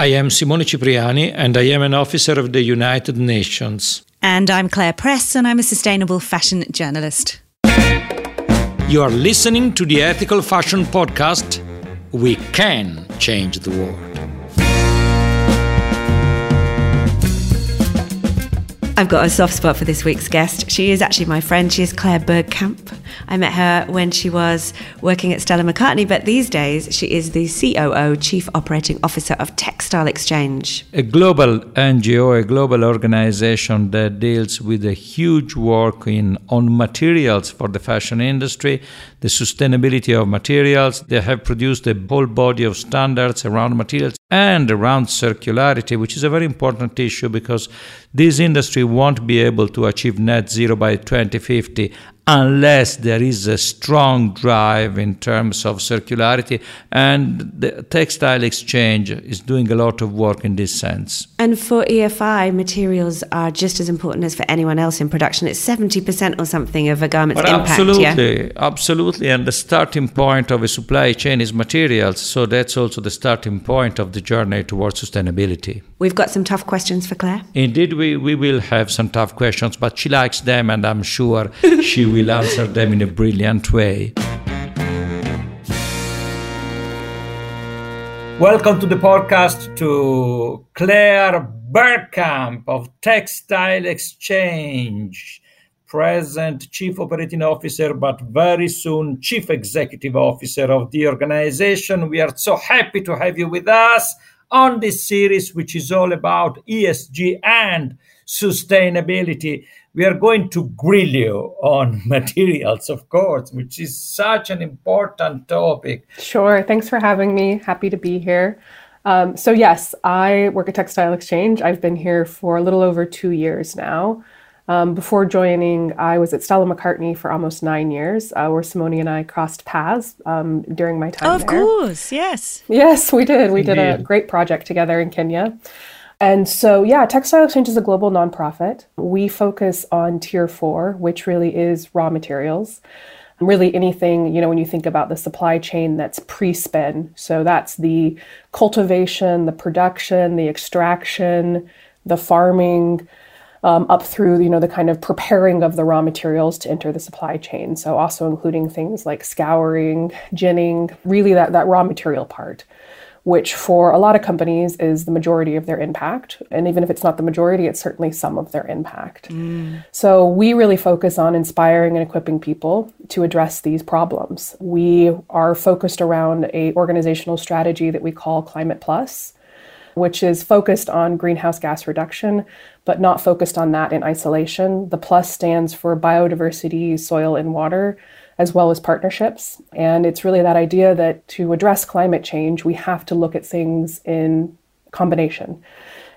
I am Simone Cipriani, and I am an officer of the United Nations. And I'm Clare Press, and I'm a sustainable fashion journalist. You are listening to the Ethical Fashion Podcast. We can change the world. I've got a soft spot for this week's guest. She is actually my friend. She is Claire Bergkamp. I met her when she was working at Stella McCartney, but these days she is the COO, Chief Operating Officer of Textile Exchange. A global NGO, a global organization that deals with a huge work in on materials for the fashion industry, the sustainability of materials. They have produced a whole body of standards around materials and around circularity, which is a very important issue because this industry won't be able to achieve net zero by 2050 unless there is a strong drive in terms of circularity. And the textile exchange is doing a lot of work in this sense. And for EFI, materials are just as important as for anyone else in production. It's 70% or something of a garment's but impact. Absolutely, yeah? absolutely. And the starting point of a supply chain is materials. So that's also the starting point of the journey towards sustainability. We've got some tough questions for Claire. Indeed, we, we will have some tough questions, but she likes them, and I'm sure she will will answer them in a brilliant way. Welcome to the podcast to Claire Bergkamp of Textile Exchange, present Chief Operating Officer, but very soon Chief Executive Officer of the organization. We are so happy to have you with us on this series, which is all about ESG and sustainability we are going to grill you on materials, of course, which is such an important topic. Sure. Thanks for having me. Happy to be here. Um, so, yes, I work at Textile Exchange. I've been here for a little over two years now. Um, before joining, I was at Stella McCartney for almost nine years, uh, where Simone and I crossed paths um, during my time of there. Of course, yes. Yes, we did. We Indeed. did a great project together in Kenya. And so, yeah, Textile Exchange is a global nonprofit. We focus on tier four, which really is raw materials. Really, anything, you know, when you think about the supply chain that's pre spin. So that's the cultivation, the production, the extraction, the farming, um, up through, you know, the kind of preparing of the raw materials to enter the supply chain. So also including things like scouring, ginning, really that, that raw material part which for a lot of companies is the majority of their impact. And even if it's not the majority, it's certainly some of their impact. Mm. So we really focus on inspiring and equipping people to address these problems. We are focused around a organizational strategy that we call Climate Plus, which is focused on greenhouse gas reduction, but not focused on that in isolation. The plus stands for biodiversity, soil, and water as well as partnerships. And it's really that idea that to address climate change, we have to look at things in combination.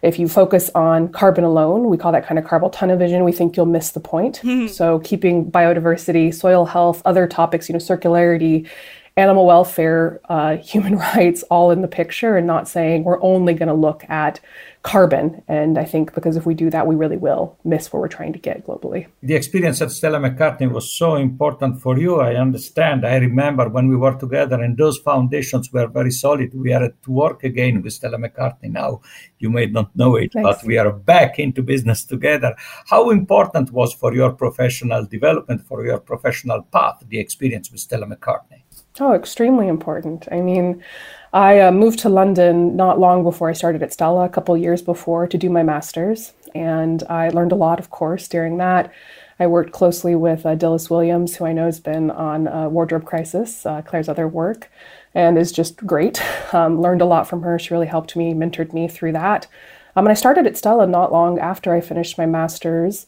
If you focus on carbon alone, we call that kind of carbon tunnel vision, we think you'll miss the point. Mm-hmm. So keeping biodiversity, soil health, other topics, you know, circularity, animal welfare, uh, human rights all in the picture and not saying we're only going to look at carbon. And I think because if we do that, we really will miss what we're trying to get globally. The experience at Stella McCartney was so important for you. I understand. I remember when we were together and those foundations were very solid. We are at work again with Stella McCartney now. You may not know it, but we are back into business together. How important was for your professional development, for your professional path, the experience with Stella McCartney? Oh, extremely important. I mean, I uh, moved to London not long before I started at Stella, a couple years before, to do my master's. And I learned a lot, of course, during that. I worked closely with uh, Dilys Williams, who I know has been on uh, Wardrobe Crisis, uh, Clare's other work, and is just great. Um, learned a lot from her. She really helped me, mentored me through that. Um, and I started at Stella not long after I finished my master's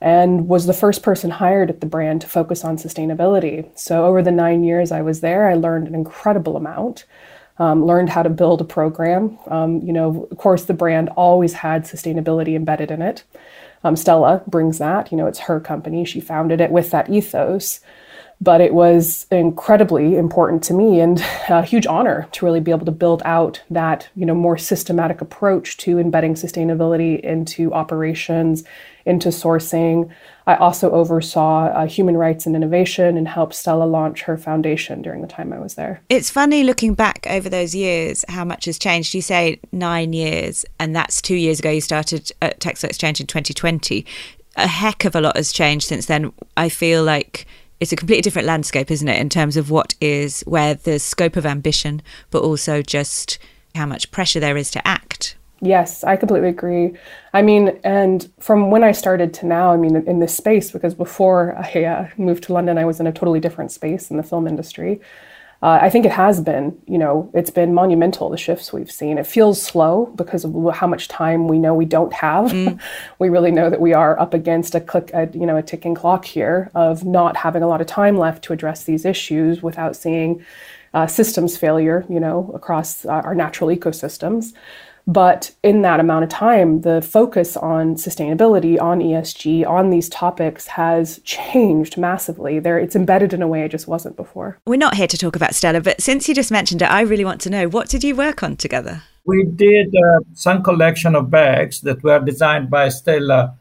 and was the first person hired at the brand to focus on sustainability. So, over the nine years I was there, I learned an incredible amount um, learned how to build a program. Um, you know, of course, the brand always had sustainability embedded in it. Um, Stella brings that. You know, it's her company. She founded it with that ethos. But it was incredibly important to me and a huge honor to really be able to build out that you know more systematic approach to embedding sustainability into operations into sourcing. I also oversaw uh, human rights and innovation and helped stella launch her foundation during the time i was there. It's funny looking back over those years how much has changed. You say nine years and that's two years ago you started at textile exchange in 2020 a heck of a lot has changed since then. I feel like it's a completely different landscape, isn't it, in terms of what is where the scope of ambition, but also just how much pressure there is to act. Yes, I completely agree. I mean, and from when I started to now, I mean, in this space, because before I uh, moved to London, I was in a totally different space in the film industry uh, I think it has been, you know, it's been monumental, the shifts we've seen. It feels slow because of how much time we know we don't have. Mm. we really know that we are up against a click, a, you know, a ticking clock here of not having a lot of time left to address these issues without seeing uh, systems failure, you know, across uh, our natural ecosystems. But in that amount of time, the focus on sustainability, on ESG, on these topics has changed massively. There, it's embedded in a way it just wasn't before. We're not here to talk about Stella, but since you just mentioned it, I really want to know what did you work on together? We did uh, some collection of bags that were designed by Stella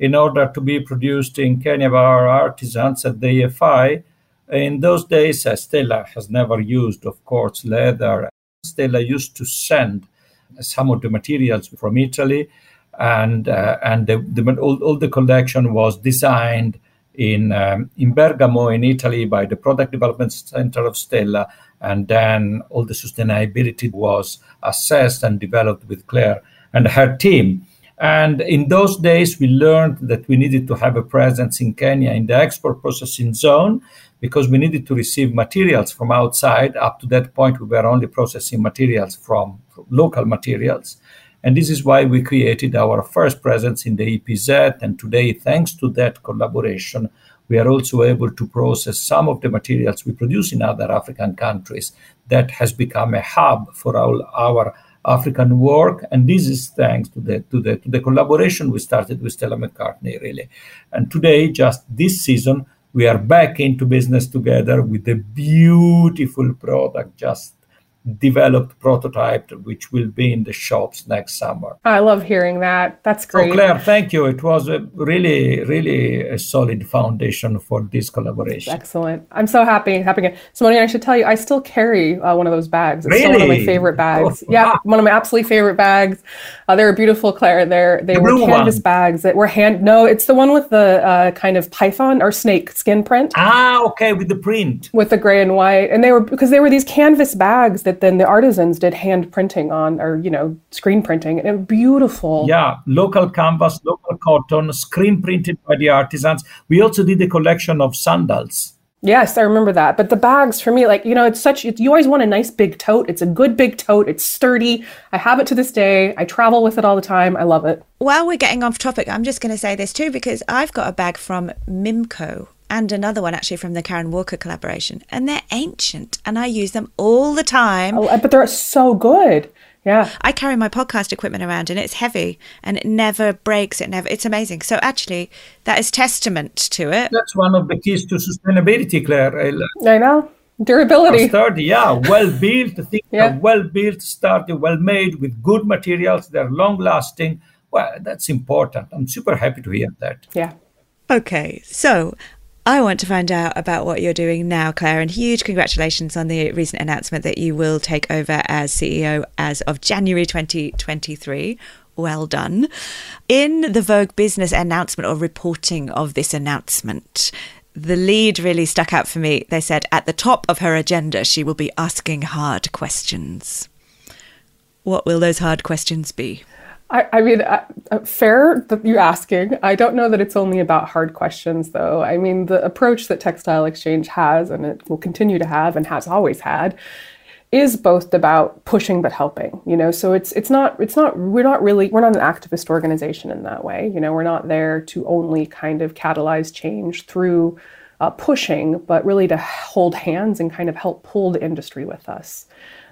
in order to be produced in Kenya by our artisans at the EFI. In those days, uh, Stella has never used, of course, leather. Stella used to send some of the materials from Italy, and uh, and the, the, all, all the collection was designed in um, in Bergamo in Italy by the Product Development Center of Stella, and then all the sustainability was assessed and developed with Claire and her team. And in those days, we learned that we needed to have a presence in Kenya in the export processing zone because we needed to receive materials from outside. Up to that point, we were only processing materials from, local materials. And this is why we created our first presence in the EPZ. And today, thanks to that collaboration, we are also able to process some of the materials we produce in other African countries. That has become a hub for all our African work, and this is thanks to the to the to the collaboration we started with Stella McCartney, really. And today, just this season, we are back into business together with a beautiful product just developed prototype which will be in the shops next summer. I love hearing that. That's great. So Claire, thank you. It was a really, really a solid foundation for this collaboration. Excellent. I'm so happy. Happy. Simone, I should tell you, I still carry uh, one of those bags. It's really? still one of my favorite bags. Oh, yeah, wow. one of my absolutely favorite bags. Uh, they're beautiful, Claire. They're they the were canvas one. bags that were hand. No, it's the one with the uh, kind of python or snake skin print. Ah, okay, with the print. With the gray and white, and they were because they were these canvas bags that then the artisans did hand printing on, or you know, screen printing, and it was beautiful. Yeah, local canvas, local cotton, screen printed by the artisans. We also did a collection of sandals. Yes, I remember that. But the bags for me, like, you know, it's such, you always want a nice big tote. It's a good big tote. It's sturdy. I have it to this day. I travel with it all the time. I love it. While we're getting off topic, I'm just going to say this too, because I've got a bag from Mimco and another one actually from the Karen Walker collaboration, and they're ancient, and I use them all the time. Oh, but they're so good. Yeah. I carry my podcast equipment around and it's heavy and it never breaks. It never, it's amazing. So actually, that is testament to it. That's one of the keys to sustainability, Claire. I know. Durability. Sturdy, yeah. Well built, things yeah. well built, sturdy, well made with good materials. They're long lasting. Well, that's important. I'm super happy to hear that. Yeah. Okay. So I want to find out about what you're doing now, Claire, and huge congratulations on the recent announcement that you will take over as CEO as of January 2023. Well done. In the Vogue business announcement or reporting of this announcement, the lead really stuck out for me. They said at the top of her agenda, she will be asking hard questions. What will those hard questions be? I, I mean, uh, uh, fair that you're asking. I don't know that it's only about hard questions, though. I mean, the approach that Textile Exchange has, and it will continue to have, and has always had, is both about pushing but helping. You know, so it's it's not it's not we're not really we're not an activist organization in that way. You know, we're not there to only kind of catalyze change through uh, pushing, but really to hold hands and kind of help pull the industry with us.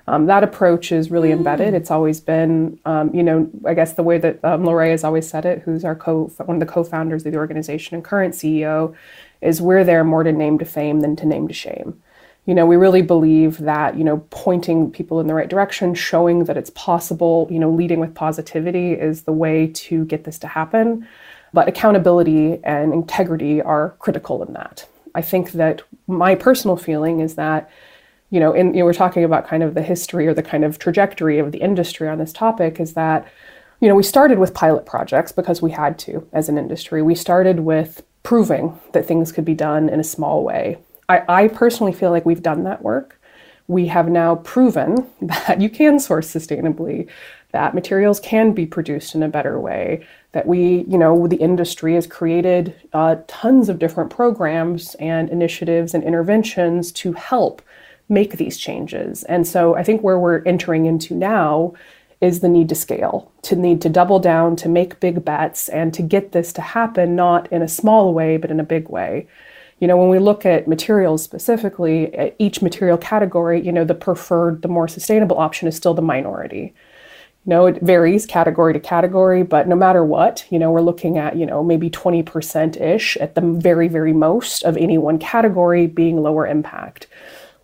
Um, that approach is really embedded. It's always been, um, you know, I guess the way that um, La Rhea has always said it, who's our co one of the co-founders of the organization and current CEO, is we're there more to name to fame than to name to shame. You know, we really believe that, you know, pointing people in the right direction, showing that it's possible, you know, leading with positivity is the way to get this to happen. But accountability and integrity are critical in that. I think that my personal feeling is that you know, in you know, we're talking about kind of the history or the kind of trajectory of the industry on this topic is that, you know, we started with pilot projects because we had to as an industry. We started with proving that things could be done in a small way. I, I personally feel like we've done that work. We have now proven that you can source sustainably, that materials can be produced in a better way, that we, you know, the industry has created uh, tons of different programs and initiatives and interventions to help make these changes. And so I think where we're entering into now is the need to scale, to need to double down, to make big bets, and to get this to happen not in a small way, but in a big way. You know, when we look at materials specifically, at each material category, you know, the preferred, the more sustainable option is still the minority. You know, it varies category to category, but no matter what, you know, we're looking at, you know, maybe 20% ish at the very, very most of any one category being lower impact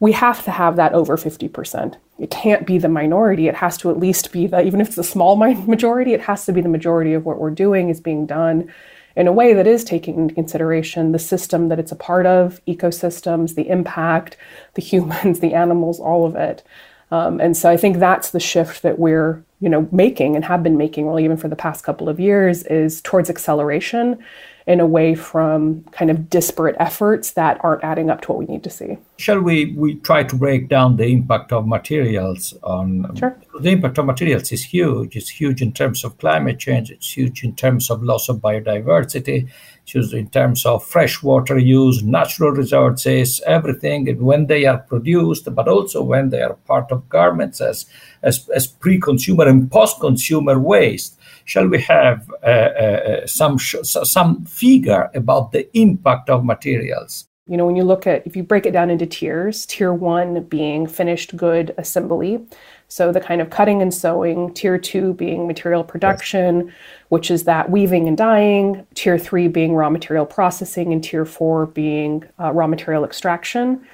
we have to have that over 50%. It can't be the minority. It has to at least be the, even if it's a small majority, it has to be the majority of what we're doing is being done in a way that is taking into consideration the system that it's a part of, ecosystems, the impact, the humans, the animals, all of it. Um, and so I think that's the shift that we're, you know, making and have been making really even for the past couple of years is towards acceleration and away from kind of disparate efforts that aren't adding up to what we need to see. Shall we we try to break down the impact of materials on sure. the impact of materials is huge. It's huge in terms of climate change, it's huge in terms of loss of biodiversity, it's huge in terms of freshwater use, natural resources, everything and when they are produced, but also when they are part of garments as as, as pre-consumer and post-consumer waste shall we have uh, uh, some some figure about the impact of materials? You know, when you look at if you break it down into tiers, tier one being finished good assembly, so the kind of cutting and sewing, tier two being material production, yes. which is that weaving and dyeing, tier three being raw material processing, and tier four being uh, raw material extraction.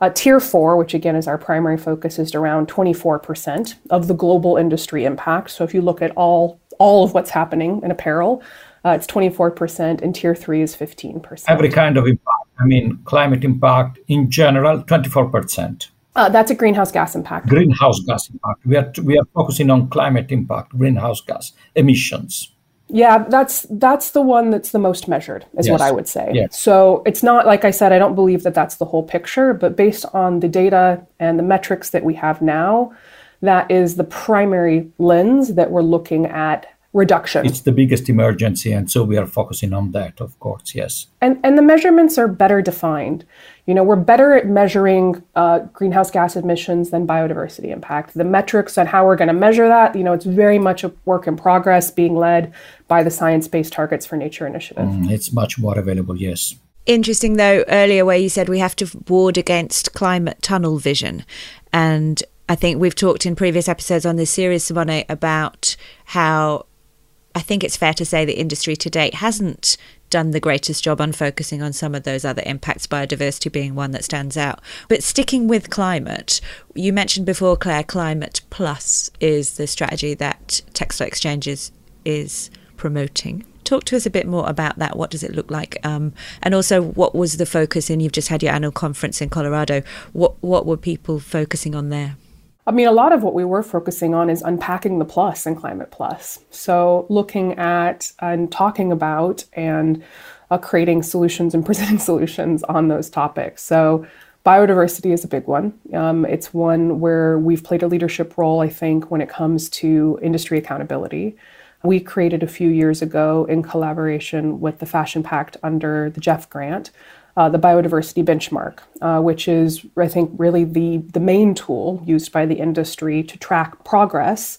Uh, tier four, which again is our primary focus, is around 24% of the global industry impact. So if you look at all all of what's happening in apparel. Uh, it's 24%, and tier three is 15%. Every kind of impact. I mean, climate impact in general, 24%. Uh, that's a greenhouse gas impact. Greenhouse gas impact. We are, we are focusing on climate impact, greenhouse gas emissions. Yeah, that's that's the one that's the most measured, is yes. what I would say. Yes. So it's not like I said. I don't believe that that's the whole picture, but based on the data and the metrics that we have now, that is the primary lens that we're looking at reduction. It's the biggest emergency, and so we are focusing on that, of course, yes. And, and the measurements are better defined. You know, we're better at measuring uh, greenhouse gas emissions than biodiversity impact. The metrics on how we're going to measure that, you know, it's very much a work in progress being led by the Science Based Targets for Nature Initiative. Mm, it's much more available, yes. Interesting, though, earlier where you said we have to ward against climate tunnel vision. And I think we've talked in previous episodes on this series, Simone, about how I think it's fair to say the industry to date hasn't done the greatest job on focusing on some of those other impacts, biodiversity being one that stands out. But sticking with climate, you mentioned before, Claire, Climate Plus is the strategy that Textile Exchanges is promoting. Talk to us a bit more about that. What does it look like? Um, and also, what was the focus in? You've just had your annual conference in Colorado. What what were people focusing on there? I mean, a lot of what we were focusing on is unpacking the plus in Climate Plus. So, looking at and talking about and uh, creating solutions and presenting solutions on those topics. So, biodiversity is a big one. Um, it's one where we've played a leadership role, I think, when it comes to industry accountability. We created a few years ago in collaboration with the Fashion Pact under the GEF grant uh, the biodiversity benchmark, uh, which is, I think, really the, the main tool used by the industry to track progress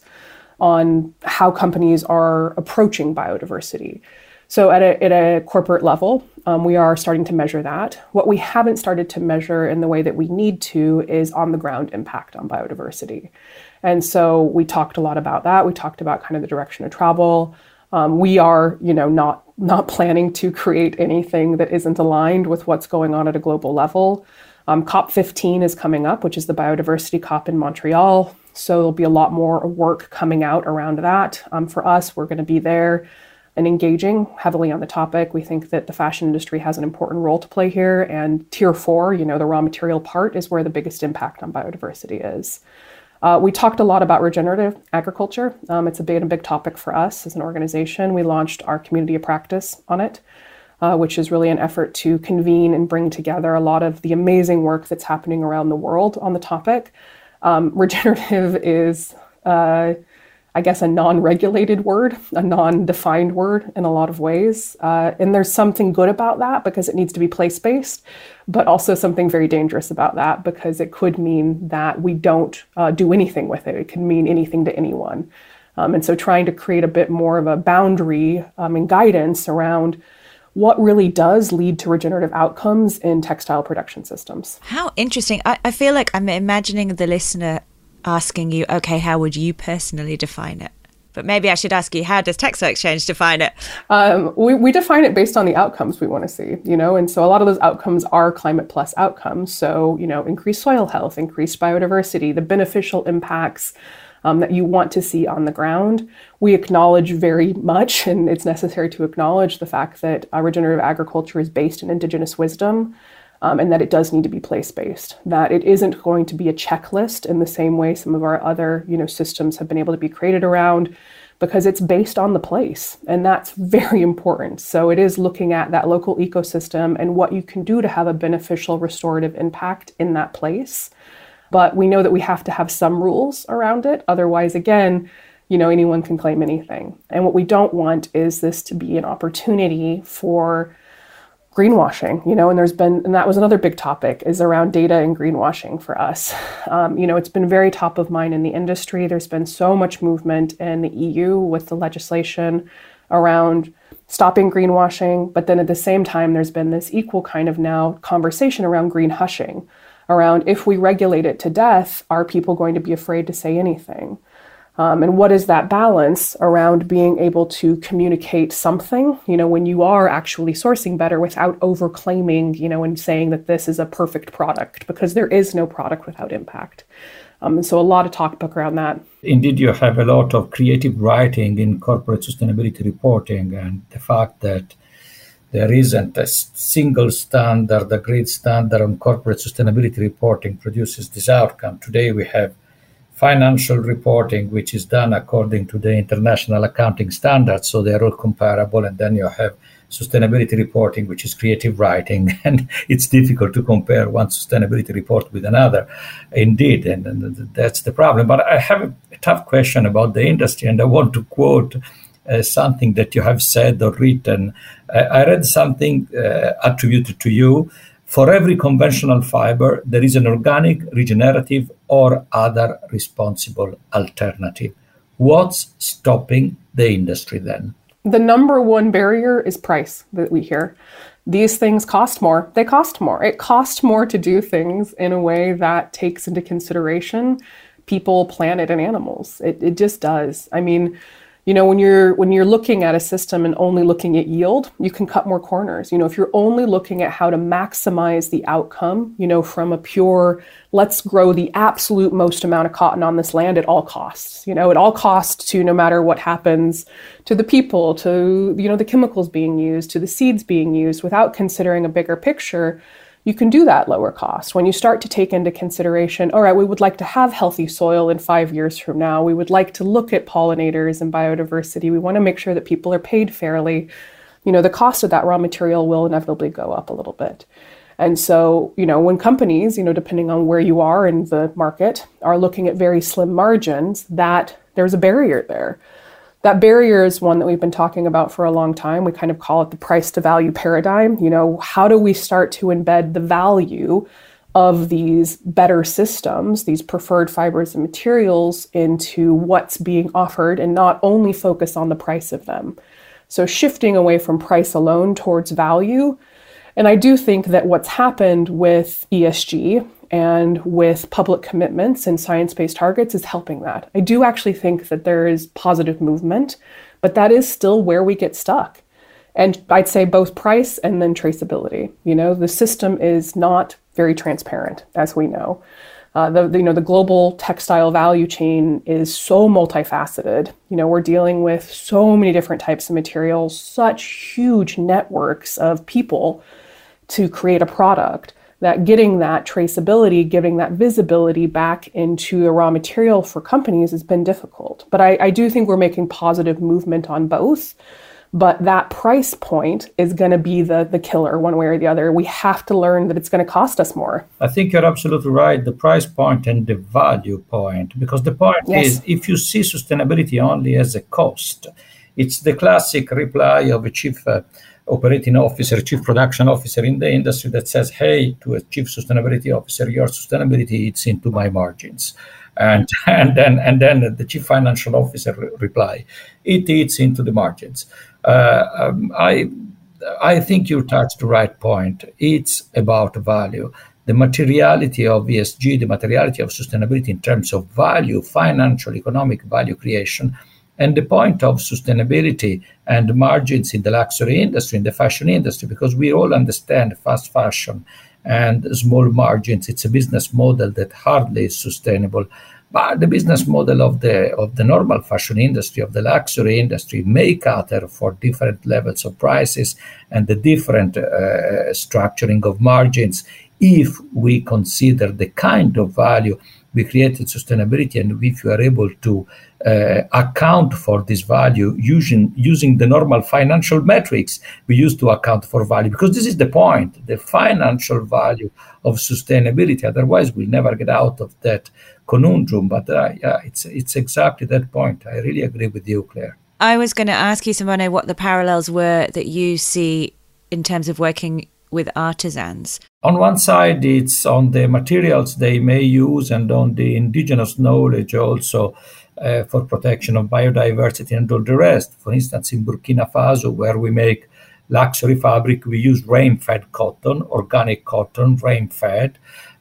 on how companies are approaching biodiversity. So, at a, at a corporate level, um, we are starting to measure that. What we haven't started to measure in the way that we need to is on the ground impact on biodiversity. And so, we talked a lot about that. We talked about kind of the direction of travel. Um, we are, you know, not not planning to create anything that isn't aligned with what's going on at a global level. Um, COP15 is coming up, which is the biodiversity COP in Montreal. So there'll be a lot more work coming out around that. Um, for us, we're going to be there and engaging heavily on the topic. We think that the fashion industry has an important role to play here, and tier four, you know, the raw material part, is where the biggest impact on biodiversity is. Uh, we talked a lot about regenerative agriculture. Um, it's a big, a big topic for us as an organization. We launched our community of practice on it, uh, which is really an effort to convene and bring together a lot of the amazing work that's happening around the world on the topic. Um, regenerative is uh, I guess, a non regulated word, a non defined word in a lot of ways. Uh, and there's something good about that because it needs to be place based, but also something very dangerous about that because it could mean that we don't uh, do anything with it. It can mean anything to anyone. Um, and so trying to create a bit more of a boundary um, and guidance around what really does lead to regenerative outcomes in textile production systems. How interesting. I, I feel like I'm imagining the listener asking you, okay, how would you personally define it? But maybe I should ask you, how does Textile Exchange define it? Um, we, we define it based on the outcomes we want to see, you know, and so a lot of those outcomes are climate plus outcomes. So, you know, increased soil health, increased biodiversity, the beneficial impacts um, that you want to see on the ground. We acknowledge very much, and it's necessary to acknowledge the fact that uh, regenerative agriculture is based in indigenous wisdom um, and that it does need to be place based. That it isn't going to be a checklist in the same way some of our other you know systems have been able to be created around, because it's based on the place, and that's very important. So it is looking at that local ecosystem and what you can do to have a beneficial restorative impact in that place. But we know that we have to have some rules around it. Otherwise, again, you know, anyone can claim anything. And what we don't want is this to be an opportunity for greenwashing you know and there's been and that was another big topic is around data and greenwashing for us. Um, you know it's been very top of mind in the industry. There's been so much movement in the eu with the legislation around stopping greenwashing but then at the same time there's been this equal kind of now conversation around green hushing around if we regulate it to death are people going to be afraid to say anything um, and what is that balance around being able to communicate something, you know, when you are actually sourcing better without overclaiming, you know, and saying that this is a perfect product because there is no product without impact. Um, and so a lot of talk book around that. Indeed, you have a lot of creative writing in corporate sustainability reporting and the fact that there isn't a single standard, a great standard on corporate sustainability reporting produces this outcome. Today we have financial reporting, which is done according to the international accounting standards, so they're all comparable. And then you have sustainability reporting, which is creative writing, and it's difficult to compare one sustainability report with another. Indeed, and, and that's the problem. But I have a, tough question about the industry, and I want to quote. Uh, something that you have said or written. Uh, I read something uh, attributed to you for every conventional fiber, there is an organic, regenerative, or other responsible alternative. What's stopping the industry then? The number one barrier is price that we hear. These things cost more. They cost more. It costs more to do things in a way that takes into consideration people, planet, and animals. It, it just does. I mean, you know when you're when you're looking at a system and only looking at yield you can cut more corners. You know if you're only looking at how to maximize the outcome you know from a pure let's grow the absolute most amount of cotton on this land at all costs you know at all costs to no matter what happens to the people to you know the chemicals being used to the seeds being used without considering a bigger picture you can do that lower cost. When you start to take into consideration, all right, we would like to have healthy soil in five years from now. We would like to look at pollinators and biodiversity. We want to make sure that people are paid fairly. You know, the cost of that raw material will inevitably go up a little bit. And so, you know, when companies, you know, depending on where you are in the market, are looking at very slim margins, that there's a barrier there that barrier is one that we've been talking about for a long time. We kind of call it the price to value paradigm. You know, how do we start to embed the value of these better systems, these preferred fibers and materials into what's being offered and not only focus on the price of them? So shifting away from price alone towards value. And I do think that what's happened with ESG and with public commitments and science based targets is helping that. I do actually think that there is positive movement, but that is still where we get stuck. And I'd say both price and then traceability. You know, the system is not very transparent, as we know. Uh, the, the, you know the global textile value chain is so multifaceted. You know we're dealing with so many different types of materials, such huge networks of people to create a product that getting that traceability, giving that visibility back into the raw material for companies has been difficult. But I, I do think we're making positive movement on both. But that price point is going to be the, the killer one way or the other. We have to learn that it's going to cost us more. I think you're absolutely right. The price point and the value point, because the point yes. is if you see sustainability only as a cost, it's the classic reply of a chief uh, operating officer, chief production officer in the industry that says, hey, to a chief sustainability officer, your sustainability eats into my margins. And, and then and then the chief financial officer re- reply, it eats into the margins. Uh, um, I I think you touched the right point. It's about value. The materiality of ESG, the materiality of sustainability in terms of value, financial, economic value creation, and the point of sustainability and margins in the luxury industry, in the fashion industry, because we all understand fast fashion and small margins. It's a business model that hardly is sustainable. But the business model of the of the normal fashion industry, of the luxury industry, may cater for different levels of prices and the different uh, structuring of margins if we consider the kind of value we created sustainability and if you are able to uh, account for this value using using the normal financial metrics we use to account for value because this is the point the financial value of sustainability otherwise we'll never get out of that conundrum. But uh, yeah, it's it's exactly that point. I really agree with you, Claire. I was going to ask you, Simone, what the parallels were that you see in terms of working with artisans. On one side, it's on the materials they may use and on the indigenous knowledge also uh, for protection of biodiversity and all the rest. For instance, in Burkina Faso, where we make luxury fabric, we use rain fed cotton, organic cotton, rain fed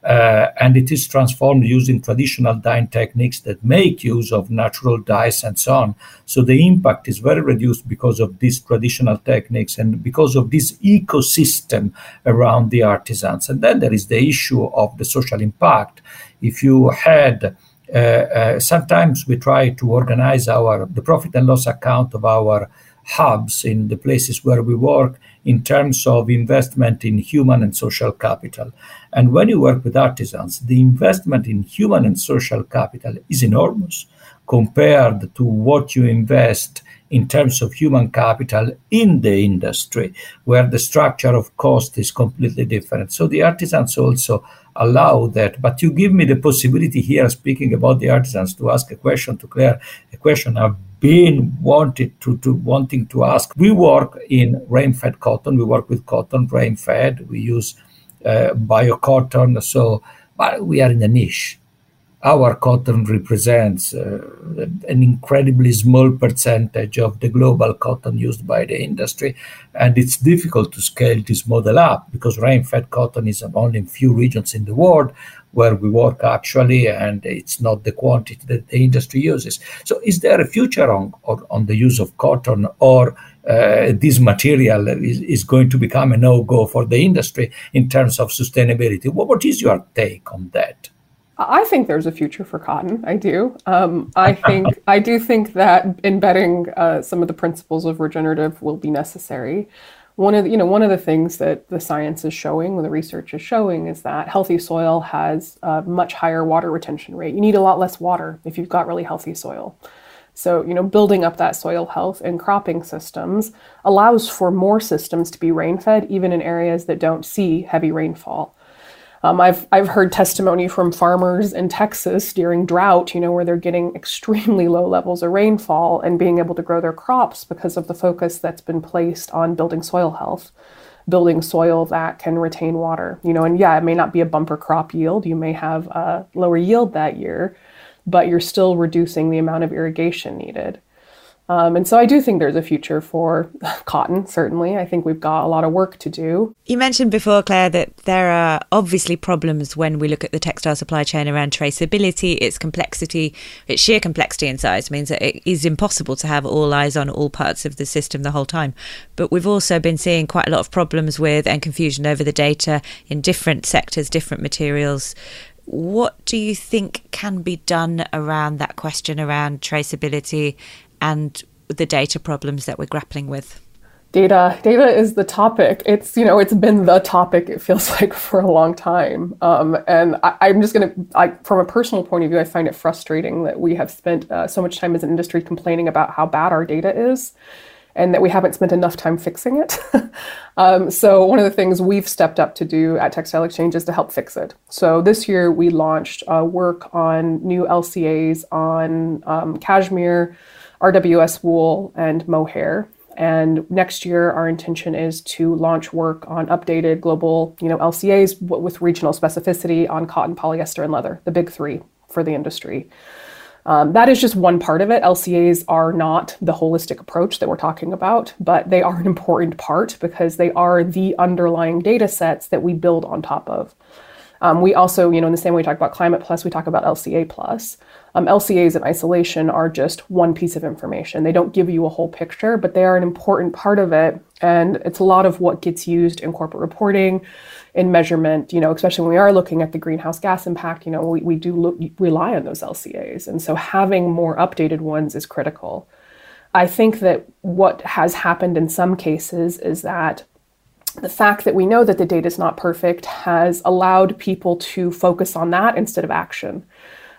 and it is transformed using traditional dyeing techniques that make use of natural dyes and so on. So the impact is very reduced because of these traditional techniques and because of this ecosystem around the artisans. And then there is the issue of the social impact. If you had uh, uh, sometimes we try to organize our the profit and loss account of our hubs in the places where we work in terms of investment in human and social capital. And when you work with artisans, the investment in human and social capital is enormous compared to what you invest in terms of human capital in the industry, where the structure of cost is completely different. So the artisans also allow that. But you give me the possibility here, speaking about the artisans, to ask a question to Claire, a question I've been wanted to, to wanting to ask. We work in rain-fed cotton. We work with cotton rain-fed. We use uh, biocotton. So, but we are in a niche. Our cotton represents uh, an incredibly small percentage of the global cotton used by the industry, and it's difficult to scale this model up because rain-fed cotton is only in few regions in the world where we work actually, and it's not the quantity that the industry uses. So, is there a future on on, on the use of cotton, or uh, this material is, is going to become a no go for the industry in terms of sustainability? What, what is your take on that? I think there's a future for cotton. I do. Um, I think I do think that embedding uh, some of the principles of regenerative will be necessary one of the, you know one of the things that the science is showing, the research is showing, is that healthy soil has a much higher water retention rate. You need a lot less water if you've got really healthy soil. So, you know, building up that soil health and cropping systems allows for more systems to be rain fed, even in areas that don't see heavy rainfall. Um, I've I've heard testimony from farmers in Texas during drought, you know, where they're getting extremely low levels of rainfall and being able to grow their crops because of the focus that's been placed on building soil health, building soil that can retain water. You know, and yeah, it may not be a bumper crop yield. You may have a lower yield that year, but you're still reducing the amount of irrigation needed. Um, and so I do think there's a future for cotton, certainly. I think we've got a lot of work to do. You mentioned before, Claire, that there are obviously problems when we look at the textile supply chain around traceability, its complexity, its sheer complexity and size means that it is impossible to have all eyes on all parts of the system the whole time. But we've also been seeing quite a lot of problems with and confusion over the data in different sectors, different materials. What do you think can be done around that question around traceability and the data problems that we're grappling with? Data, data is the topic. It's you know it's been the topic. It feels like for a long time. Um, and I, am just gonna, from a personal point of view, I find it frustrating that we have spent uh, so much time as an industry complaining about how bad our data is, and that we haven't spent enough time fixing it. um, so one of the things we've stepped up to do at Textile Exchange is to help fix it. So this year we launched uh, work on new LCAs on um, cashmere RWS wool and mohair. And next year, our intention is to launch work on updated global, you know, LCAs with regional specificity on cotton, polyester, and leather, the big three for the industry. Um, that is just one part of it. LCAs are not the holistic approach that we're talking about, but they are an important part because they are the underlying data sets that we build on top of. Um, we also, you know, in the same way we talk about Climate Plus, we talk about LCA Plus. Um, LCAs in isolation are just one piece of information. They don't give you a whole picture, but they are an important part of it. And it's a lot of what gets used in corporate reporting, in measurement, you know, especially when we are looking at the greenhouse gas impact, you know, we, we do rely on those LCAs. And so having more updated ones is critical. I think that what has happened in some cases is that the fact that we know that the data is not perfect has allowed people to focus on that instead of action.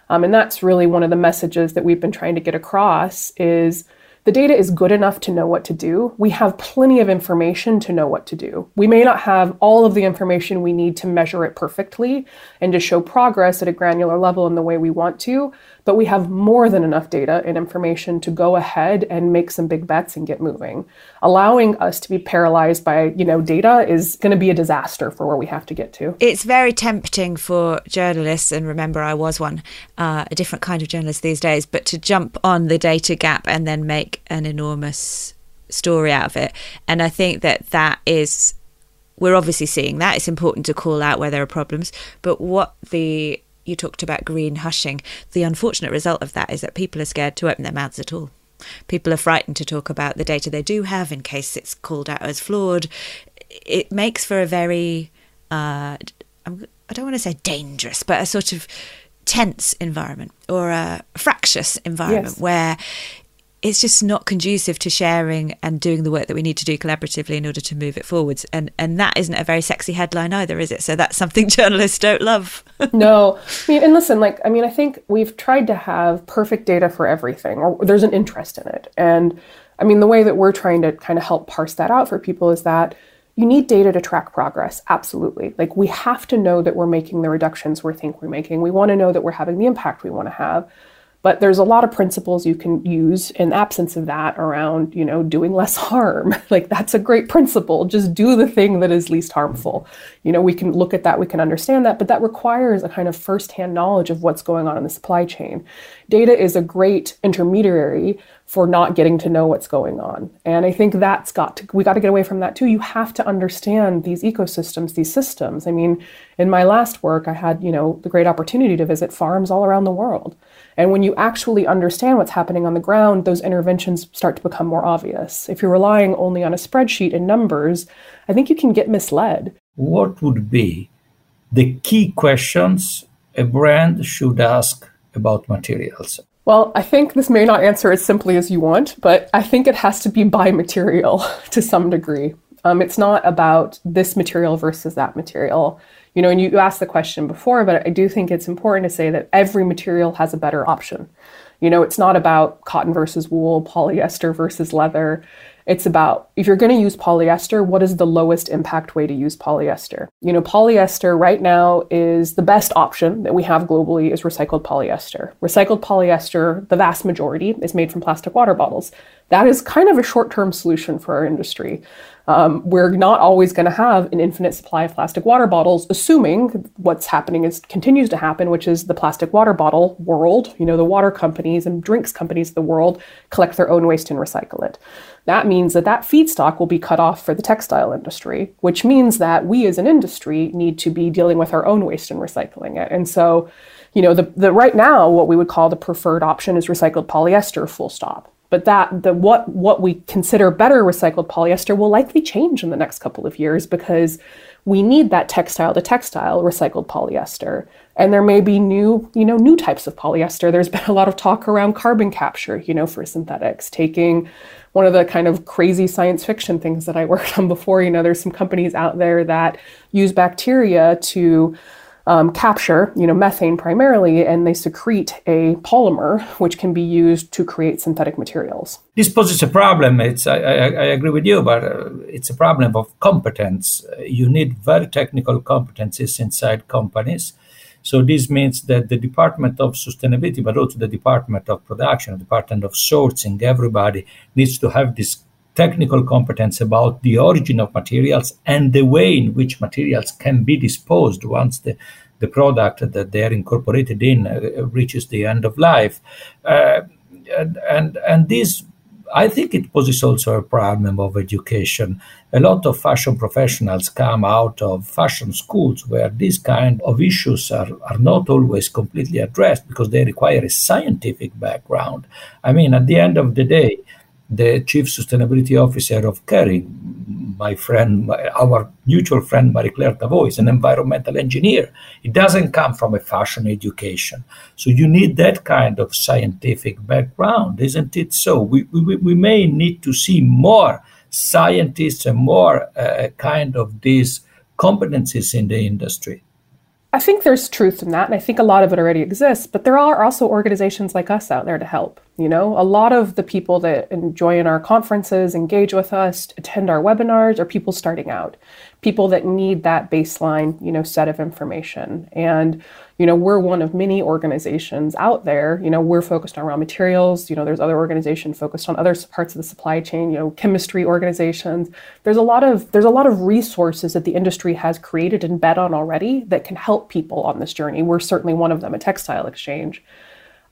Um, and that's really one of the messages that we've been trying to get across is the data is good enough to know what to do. We have plenty of information to know what to do. We may not have all of the information we need to measure it perfectly and to show progress at a granular level in the way we want to, but we have more than enough data and information to go ahead and make some big bets and get moving. Allowing us to be paralyzed by, you know, data is going to be a disaster for where we have to get to. It's very tempting for journalists, and remember, I was one, uh, a different kind of journalist these days, but to jump on the data gap and then make an enormous story out of it. And I think that that is we're obviously seeing that. It's important to call out where there are problems. But what the you talked about green hushing. The unfortunate result of that is that people are scared to open their mouths at all. People are frightened to talk about the data they do have in case it's called out as flawed. It makes for a very, uh, I don't want to say dangerous, but a sort of tense environment or a fractious environment yes. where it's just not conducive to sharing and doing the work that we need to do collaboratively in order to move it forwards. And and that isn't a very sexy headline either, is it? So that's something journalists don't love. no, I mean, and listen, like I mean, I think we've tried to have perfect data for everything, or there's an interest in it. And I mean, the way that we're trying to kind of help parse that out for people is that you need data to track progress absolutely like we have to know that we're making the reductions we think we're making we want to know that we're having the impact we want to have but there's a lot of principles you can use in absence of that around you know doing less harm. Like that's a great principle. Just do the thing that is least harmful. You know we can look at that we can understand that but that requires a kind of firsthand knowledge of what's going on in the supply chain data is a great intermediary for not getting to know what's going on and i think that's got to we got to get away from that too you have to understand these ecosystems these systems i mean in my last work i had you know the great opportunity to visit farms all around the world and when you actually understand what's happening on the ground, those interventions start to become more obvious. If you're relying only on a spreadsheet and numbers, I think you can get misled. What would be the key questions a brand should ask about materials? Well, I think this may not answer as simply as you want, but I think it has to be by material to some degree. Um, it's not about this material versus that material. You know, and you asked the question before, but I do think it's important to say that every material has a better option. You know, it's not about cotton versus wool, polyester versus leather. It's about if you're going to use polyester, what is the lowest impact way to use polyester? You know, polyester right now is the best option that we have globally is recycled polyester. Recycled polyester, the vast majority, is made from plastic water bottles. That is kind of a short term solution for our industry. Um, we're not always going to have an infinite supply of plastic water bottles, assuming what's happening is continues to happen, which is the plastic water bottle world. You know, the water companies and drinks companies of the world collect their own waste and recycle it. That means that that feedstock will be cut off for the textile industry, which means that we as an industry need to be dealing with our own waste and recycling it. And so, you know, the, the right now what we would call the preferred option is recycled polyester. Full stop but that the what what we consider better recycled polyester will likely change in the next couple of years because we need that textile to textile recycled polyester. And there may be new you know new types of polyester. There's been a lot of talk around carbon capture you know for synthetics taking one of the kind of crazy science fiction things that i worked on before. You know there's some companies out there that use bacteria to um, capture, you know, methane primarily, and they secrete a polymer which can be used to create synthetic materials. This poses a problem. It's I, I, I agree with you, but uh, it's a problem of competence. You need very technical competencies inside companies. So this means that the Department of Sustainability, but also the Department of Production, the Department of Sourcing, everybody needs to have this technical competence about the origin of materials and the way in which materials can be disposed once the, the product that they are incorporated in uh, reaches the end of life. Uh, and, and, and this, I think it poses also a problem of education. A lot of fashion professionals come out of fashion schools where these kind of issues are, are not always completely addressed because they require a scientific background. I mean, at the end of the day, the chief sustainability officer of Kering, my friend, my, our mutual friend Marie Claire Daveu, is an environmental engineer. It doesn't come from a fashion education. So you need that kind of scientific background, isn't it so? We, we, we may need to see more scientists and more uh, kind of these competencies in the industry. I think there's truth in that, and I think a lot of it already exists, but there are also organizations like us out there to help. You know, a lot of the people that join our conferences, engage with us, attend our webinars are people starting out, people that need that baseline, you know, set of information. And, you know, we're one of many organizations out there. You know, we're focused on raw materials. You know, there's other organizations focused on other parts of the supply chain, you know, chemistry organizations. There's a lot of there's a lot of resources that the industry has created and bet on already that can help people on this journey. We're certainly one of them, a textile exchange.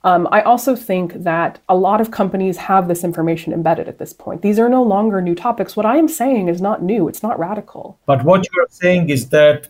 Um, I also think that a lot of companies have this information embedded at this point. These are no longer new topics. What I am saying is not new, it's not radical. But what you're saying is that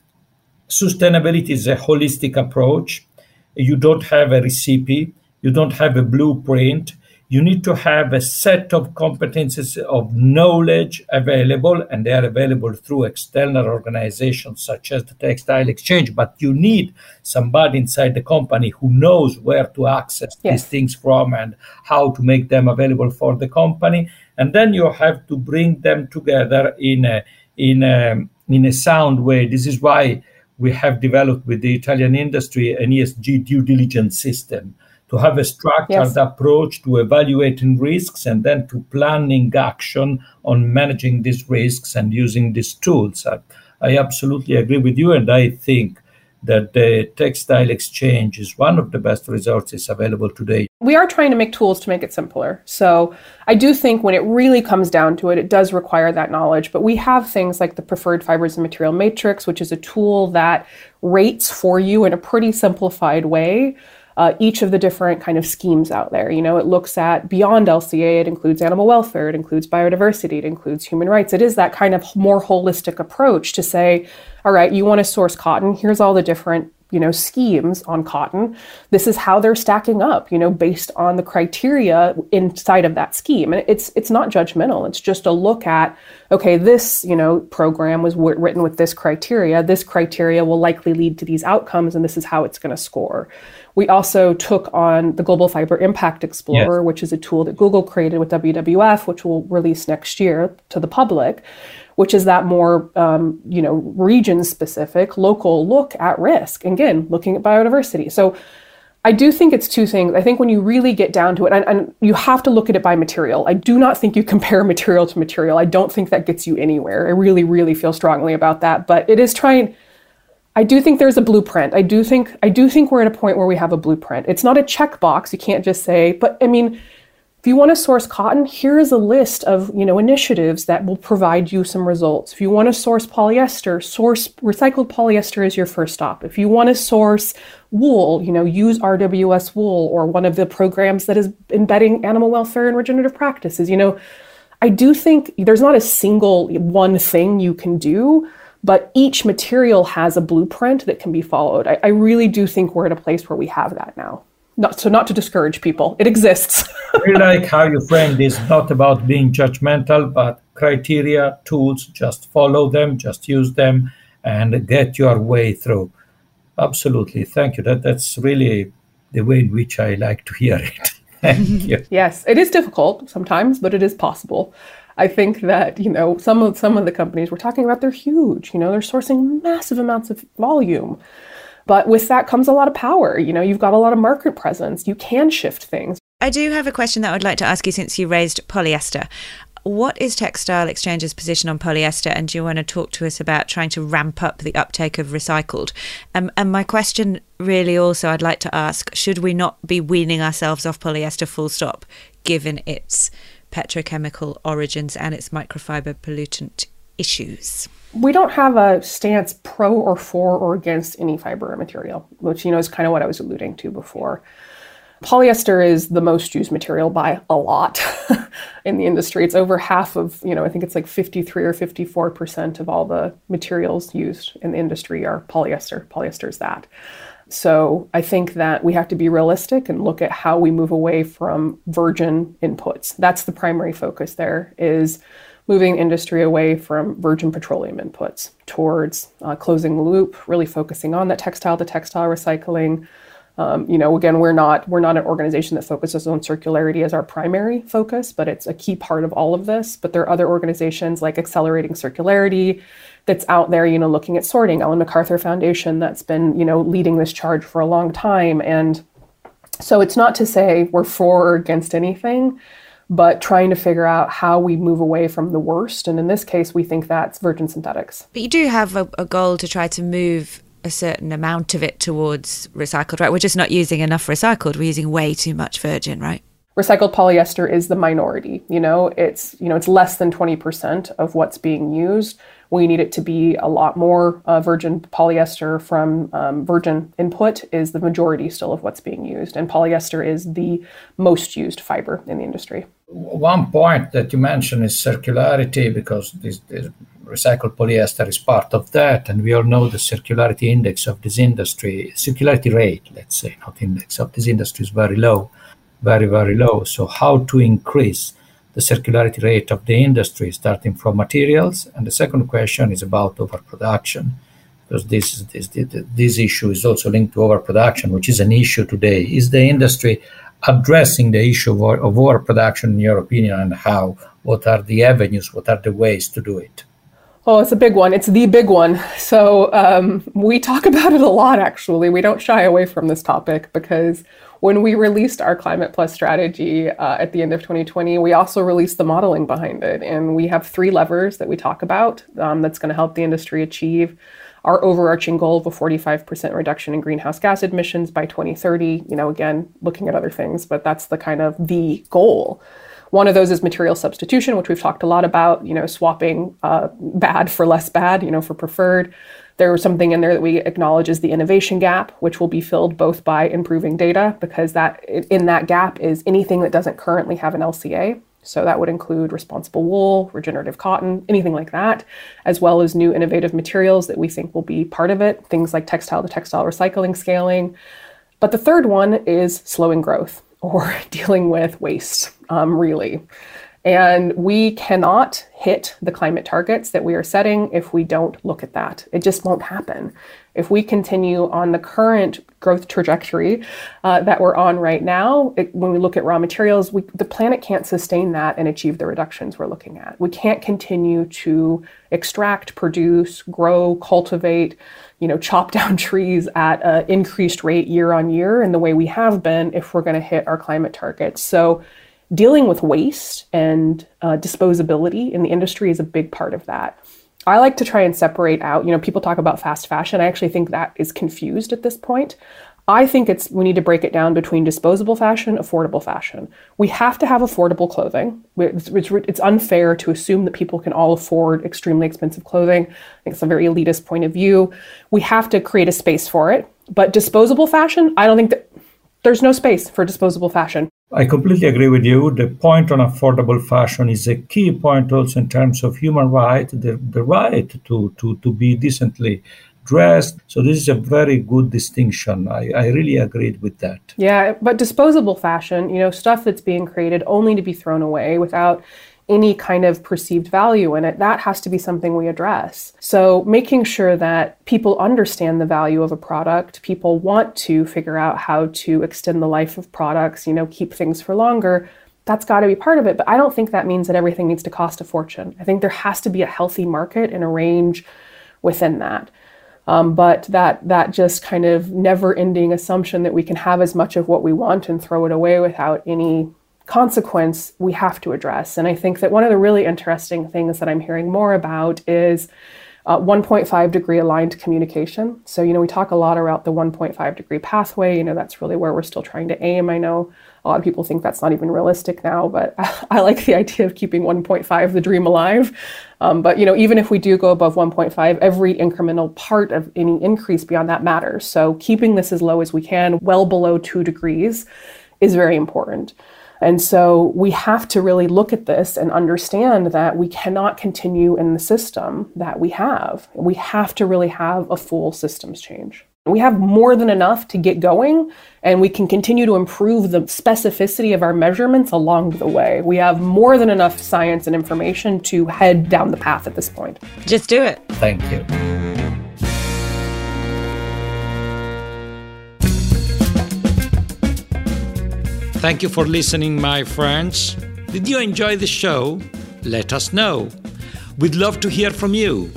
sustainability is a holistic approach. You don't have a recipe, you don't have a blueprint, you need to have a set of competences of knowledge available, and they are available through external organizations such as the Textile Exchange. But you need somebody inside the company who knows where to access yes. these things from and how to make them available for the company. And then you have to bring them together in a in a in a sound way. This is why we have developed with the Italian industry an ESG due diligence system to have a structured yes. approach to evaluating risks and then to planning action on managing these risks and using these tools. I, I absolutely agree with you, and I think that the textile exchange is one of the best resources available today. We are trying to make tools to make it simpler. So I do think when it really comes down to it, it does require that knowledge. But we have things like the preferred fibers and material matrix, which is a tool that rates for you in a pretty simplified way uh, each of the different kind of schemes out there. You know, it looks at beyond LCA, it includes animal welfare, it includes biodiversity, it includes human rights. It is that kind of more holistic approach to say, all right, you want to source cotton, here's all the different you know schemes on cotton. This is how they're stacking up you know based on the criteria inside of that scheme. And it's it's not judgmental. It's just a look at okay this you know program was w- written with this criteria. This criteria will likely lead to these outcomes and this is how it's going to score we also took on the Global Fiber Impact Explorer, yes. which is a tool that Google created with WWF, which will release next year to the public, which is that more um, you know region specific, local look at risk. Again, looking at biodiversity. So I do think it's two things. I think when you really get down to it, and, and, you have to look at it by material. I do not think you compare material to material. I don't think that gets you anywhere. I really, really feel strongly about that. But it is trying. I do think there's a blueprint. I do think I do think we're at a point where we have a blueprint. It's not a checkbox. You can't just say, but I mean, if you want to source cotton, here is a list of you know initiatives that will provide you some results. If you want to source polyester, source recycled polyester is your first stop. If you want to source wool, you know, use RWS wool or one of the programs that is embedding animal welfare and regenerative practices. You know, I do think there's not a single one thing you can do, but each material has a blueprint that can be followed. I, I really do think we're at a place where we have that now. Not so not to discourage people. It exists. I like how you framed this not about being judgmental but criteria tools just follow them just use them and get your way through. Absolutely. Thank you. That that's really the way in which i like to hear it. Thank you. Yes it is difficult sometimes but it is possible I think that you know some of some of the companies we're talking about they're huge. You know they're sourcing massive amounts of volume, but with that comes a lot of power. You know, you've got a lot of market presence. You can shift things. I do have a question that I would like to ask you since you raised polyester. What is Textile Exchange's position on polyester? And do you want to talk to us about trying to ramp up the uptake of recycled? Um, and my question really also I'd like to ask should we not be weaning ourselves off polyester full stop, given its petrochemical origins and its microfiber pollutant issues? we don't have a stance pro or for or against any fiber material, which you know is kind of what I was alluding to before. Polyester is the most used material by a lot in the industry. It's over half of, you know, I think it's like 53 or 54% of all the materials used in the industry are polyester. Polyester is that. So I think that we have to be realistic and look at how we move away from virgin inputs. That's the primary focus there is moving industry away from virgin petroleum inputs towards uh, closing the loop, really focusing on that textile to textile recycling. Um, you know, again, we're not we're not an organization that focuses on circularity as our primary focus, but it's a key part of all of this. But there are other organizations like Accelerating Circularity that's out there, you know, looking at sorting. Ellen MacArthur Foundation that's been, you know, leading this charge for a long time. And so it's not to say we're for or against anything but trying to figure out how we move away from the worst. And in this case, we think that's virgin synthetics. But you do have a, a goal to try to move a certain amount of it towards recycled, right? We're just not using enough recycled. We're using way too much virgin, right? Recycled polyester is the minority. You know, it's you know it's less than twenty percent of what's being used. We need it to be a lot more. Uh, virgin polyester from um, virgin input is the majority still of what's being used, and polyester is the most used fiber in the industry. One point that you mentioned is circularity, because this, this recycled polyester is part of that, and we all know the circularity index of this industry, circularity rate, let's say, not index of this industry is very low, very very low. So how to increase the circularity rate of the industry, starting from materials. And the second question is about overproduction, because this, this, this issue is also linked to overproduction, which is an issue today. Is the industry addressing the issue of, of overproduction, in your opinion, and how? What are the avenues? What are the ways to do it? Oh, it's a big one. It's the big one. So um, we talk about it a lot, actually. We don't shy away from this topic because when we released our Climate Plus strategy uh, at the end of 2020, we also released the modeling behind it. And we have three levers that we talk about um, that's going to help the industry achieve our overarching goal of a 45% reduction in greenhouse gas emissions by 2030. You know, again, looking at other things, but that's the kind of the goal. One of those is material substitution, which we've talked a lot about, you know, swapping uh, bad for less bad, you know, for preferred. There was something in there that we acknowledge is the innovation gap, which will be filled both by improving data, because that in that gap is anything that doesn't currently have an LCA. So that would include responsible wool, regenerative cotton, anything like that, as well as new innovative materials that we think will be part of it, things like textile to textile recycling scaling. But the third one is slowing growth or dealing with waste, um, really. And we cannot hit the climate targets that we are setting if we don't look at that. It just won't happen. If we continue on the current growth trajectory uh, that we're on right now, it, when we look at raw materials, we, the planet can't sustain that and achieve the reductions we're looking at. We can't continue to extract, produce, grow, cultivate, you know, chop down trees at an increased rate year on year in the way we have been if we're going to hit our climate targets. So, dealing with waste and uh, disposability in the industry is a big part of that. I like to try and separate out, you know, people talk about fast fashion. I actually think that is confused at this point. I think it's we need to break it down between disposable fashion, affordable fashion. We have to have affordable clothing. It's, it's, it's, unfair to assume that people can all afford extremely expensive clothing. I think it's a very elitist point of view. We have to create a space for it. But disposable fashion, I don't think that there's no space for disposable fashion. I completely agree with you. The point on affordable fashion is a key point also in terms of human right, the, the right to, to, to be decently dressed. So this is a very good distinction. I, I really agreed with that. Yeah, but disposable fashion, you know, stuff that's being created only to be thrown away without any kind of perceived value in it, that has to be something we address. So, making sure that people understand the value of a product, people want to figure out how to extend the life of products, you know, keep things for longer, that's got to be part of it. But I don't think that means that everything needs to cost a fortune. I think there has to be a healthy market and a range within that. Um, but that that just kind of never-ending assumption that we can have as much of what we want and throw it away without any consequence we have to address. And I think that one of the really interesting things that I'm hearing more about is uh, 1.5 degree aligned communication. So, you know, we talk a lot about the 1.5 degree pathway. You know, that's really where we're still trying to aim. I know a lot of people think that's not even realistic now, but I like the idea of keeping 1.5 the dream alive. Um, but, you know, even if we do go above 1.5, every incremental part of any increase beyond that matters. So, keeping this as low as we can, well below two degrees, is very important. And so we have to really look at this and understand that we cannot continue in the system that we have. We have to really have a full systems change. We have more than enough to get going, and we can continue to improve the specificity of our measurements along the way. We have more than enough science and information to head down the path at this point. Just do it. Thank you. Thank you for listening, my friends. Did you enjoy the show? Let us know. We'd love to hear from you.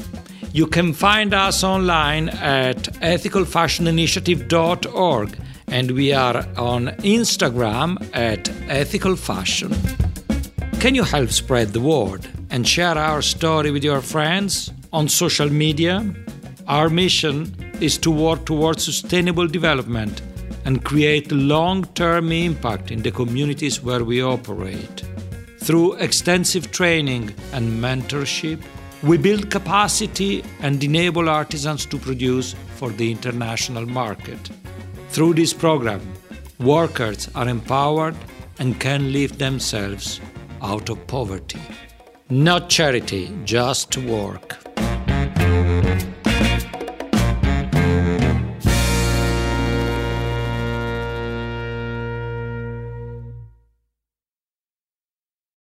You can find us online at ethicalfashioninitiative.org and we are on Instagram at ethicalfashion. Can you help spread the word and share our story with your friends on social media? Our mission is to work towards sustainable development and create long term impact in the communities where we operate. Through extensive training and mentorship, we build capacity and enable artisans to produce for the international market. Through this program, workers are empowered and can lift themselves out of poverty. Not charity, just work.